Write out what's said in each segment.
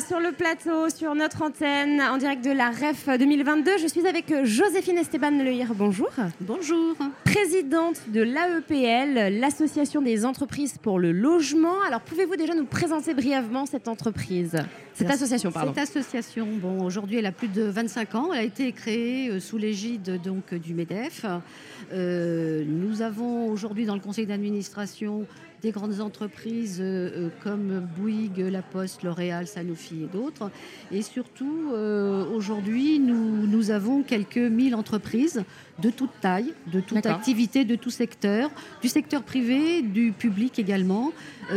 sur le plateau, sur notre antenne, en direct de la REF 2022. Je suis avec Joséphine Esteban Lehir. Bonjour. Bonjour. Présidente de l'AEPL, l'Association des entreprises pour le logement. Alors, pouvez-vous déjà nous présenter brièvement cette entreprise? Cette association, pardon. Cette association, bon, aujourd'hui, elle a plus de 25 ans. Elle a été créée euh, sous l'égide donc du MEDEF. Euh, nous avons aujourd'hui dans le conseil d'administration des grandes entreprises euh, euh, comme Bouygues, La Poste, L'Oréal, Sanofi et d'autres. Et surtout, euh, aujourd'hui, nous, nous avons quelques mille entreprises de toute taille, de toute activité, de tout secteur, du secteur privé, du public également,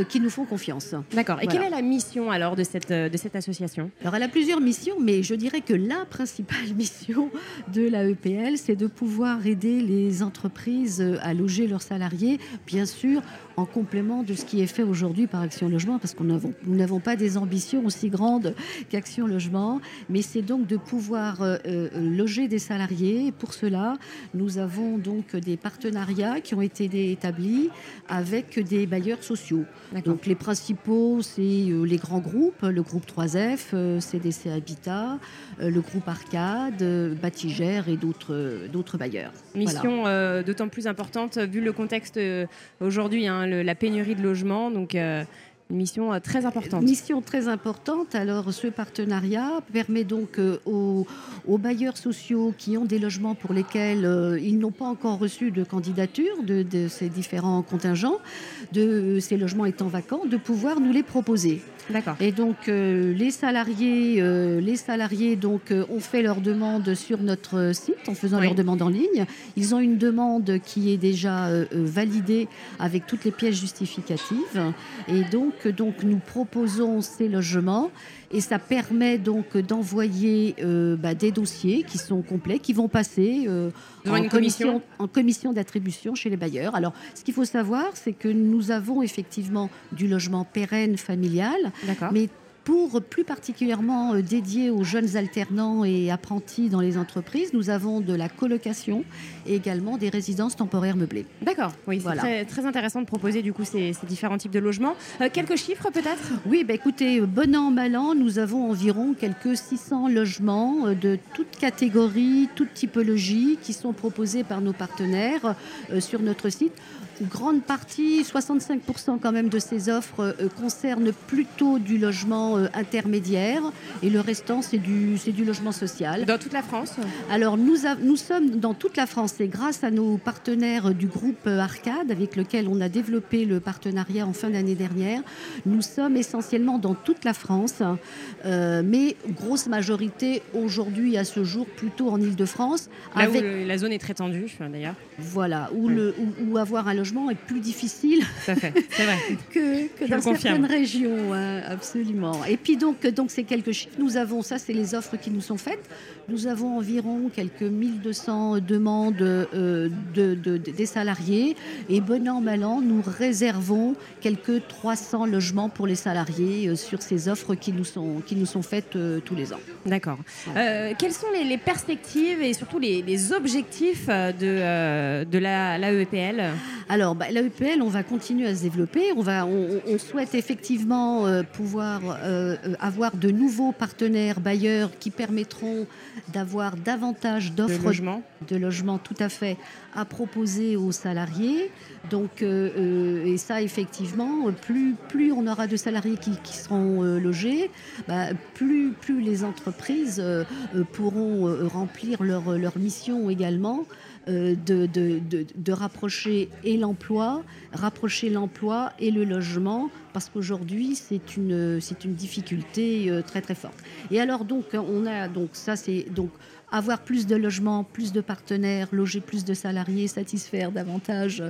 qui nous font confiance. D'accord. Et quelle est la mission alors de cette, de cette association? Alors elle a plusieurs missions, mais je dirais que la principale mission de la EPL, c'est de pouvoir aider les entreprises à loger leurs salariés, bien sûr en complément de ce qui est fait aujourd'hui par Action Logement, parce que nous n'avons pas des ambitions aussi grandes qu'Action Logement, mais c'est donc de pouvoir euh, euh, loger des salariés. Et pour cela, nous avons donc des partenariats qui ont été établis avec des bailleurs sociaux. Donc les principaux, c'est euh, les grands groupes, le groupe 3F, CDC Habitat, le groupe Arcade, Batigère et d'autres bailleurs. Mission d'autant plus importante vu le contexte aujourd'hui. Hein, la pénurie de logements. Donc, euh, une mission euh, très importante. Mission très importante. Alors, ce partenariat permet donc euh, aux, bailleurs sociaux qui ont des logements pour lesquels ils n'ont pas encore reçu de candidature de, de, ces différents contingents, de ces logements étant vacants, de pouvoir nous les proposer. D'accord. Et donc euh, les salariés, euh, les salariés donc euh, ont fait leur demande sur notre site en faisant leur demande en ligne. Ils ont une demande qui est déjà validée avec toutes les pièces justificatives. Et donc donc nous proposons ces logements et ça permet donc d'envoyer bah, des dossiers qui sont complets, qui vont passer en, commission, en commission d'attribution chez les bailleurs. Alors, ce qu'il faut savoir, c'est que nous avons effectivement du logement pérenne familial, mais pour plus particulièrement euh, dédié aux jeunes alternants et apprentis dans les entreprises, nous avons de la colocation et également des résidences temporaires meublées. D'accord, oui, c'est voilà. très, intéressant de proposer du coup ces, différents types de logements. Euh, quelques chiffres peut-être? Oui, bah, écoutez, bon an, mal an, nous avons environ quelques 600 logements euh, de toutes catégories, toutes typologies qui sont proposés par nos partenaires sur notre site grande partie, 65% quand même de ces offres euh, concernent plutôt du logement euh, intermédiaire et le restant c'est du, c'est du logement social. Dans toute la France Alors nous, nous sommes dans toute la France et grâce à nos partenaires du groupe euh, Arcade avec lequel on a développé le partenariat en fin d'année dernière, nous sommes essentiellement dans toute la France, mais grosse majorité aujourd'hui à ce jour plutôt en Ile-de-France. Là avec... où la zone est très tendue d'ailleurs. Voilà, où, le, où avoir un logement est plus difficile que, dans certaines régions, hein, absolument. Et puis donc, donc c'est quelques chiffres. Nous avons, ça c'est les offres qui nous sont faites. Nous avons environ quelques 1200 demandes euh, de, des salariés. Et bon an, mal an, nous réservons quelques 300 logements pour les salariés euh, sur ces offres qui nous sont, qui nous sont faites euh, tous les ans. D'accord. quelles sont les, perspectives et surtout les, objectifs de, de la, l'AEPL alors, bah, l'AEPL, on va continuer à se développer. On, va, on, souhaite effectivement euh, pouvoir euh, avoir de nouveaux partenaires bailleurs qui permettront d'avoir davantage d'offres de logements. tout à fait à proposer aux salariés. Donc, euh, et ça, effectivement, plus, plus on aura de salariés qui, seront logés, bah, plus, plus les entreprises pourront remplir leur, leur mission également. Euh, de, de, rapprocher et l'emploi, rapprocher l'emploi et le logement, parce qu'aujourd'hui c'est une, une difficulté euh, très très forte. Et alors donc on a donc ça c'est donc avoir plus de logements, plus de partenaires, loger plus de salariés, satisfaire davantage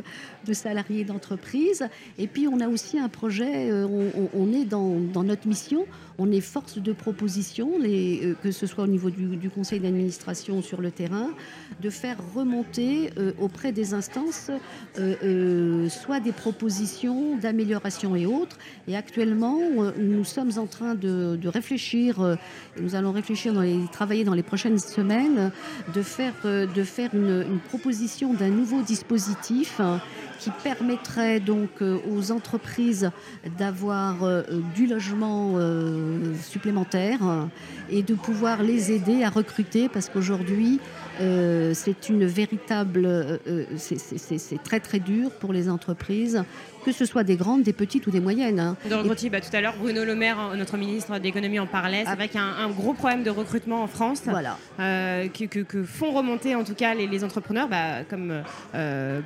de salariés d'entreprise. Et puis on a aussi un projet, euh, on, est dans, notre mission, on est force de proposition, euh, que ce soit au niveau du, conseil d'administration sur le terrain, de faire remonter euh, auprès des instances soit des propositions d'amélioration et autres. Et actuellement, nous sommes en train de, réfléchir, nous allons réfléchir, dans les, travailler dans les prochaines semaines, de faire, de faire une, proposition d'un nouveau dispositif qui permettrait donc euh, aux entreprises d'avoir euh, du logement euh, supplémentaire et de pouvoir les aider à recruter parce qu'aujourd'hui c'est une véritable c'est très très dur pour les entreprises que ce soit des grandes, des petites ou des moyennes. Hein. bah, tout à l'heure, Bruno Le Maire, notre ministre de l'économie, en parlait. C'est ah. vrai qu'il y a un, gros problème de recrutement en France, voilà. Euh, que, font remonter en tout cas les, entrepreneurs, bah, comme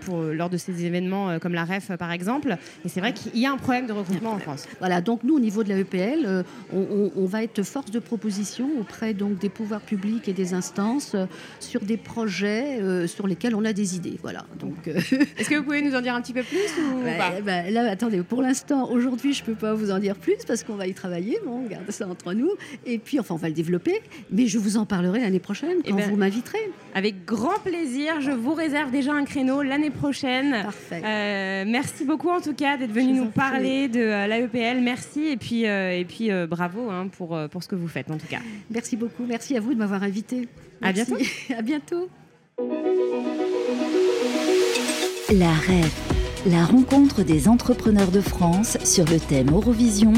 pour, lors de ces événements euh, comme la REF par exemple. Et c'est vrai qu'il y a un problème de recrutement en France. Voilà, donc nous, au niveau de la EPL, on, va être force de proposition auprès donc, des pouvoirs publics et des instances sur des projets sur lesquels on a des idées. Voilà. Donc, Est-ce que vous pouvez nous en dire un petit peu plus ou pas? bah, là, attendez, pour l'instant, aujourd'hui, je ne peux pas vous en dire plus parce qu'on va y travailler. Bon, on garde ça entre nous. Et puis, enfin, on va le développer. Mais je vous en parlerai l'année prochaine quand eh ben, vous m'inviterez. Avec grand plaisir. Je vous réserve déjà un créneau l'année prochaine. Parfait. Euh, merci beaucoup, en tout cas, d'être venu nous parler de euh, l'AEPL. Merci. Et puis, euh, et puis bravo hein, pour, pour ce que vous faites, en tout cas. Merci beaucoup. Merci à vous de m'avoir invité. À bientôt. à bientôt. La rêve la rencontre des entrepreneurs de France sur le thème Eurovision,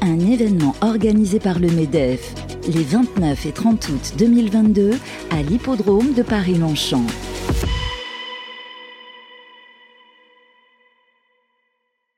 un événement organisé par le MEDEF les 29 et 30 août 2022 à l'hippodrome de Paris-Longchamp.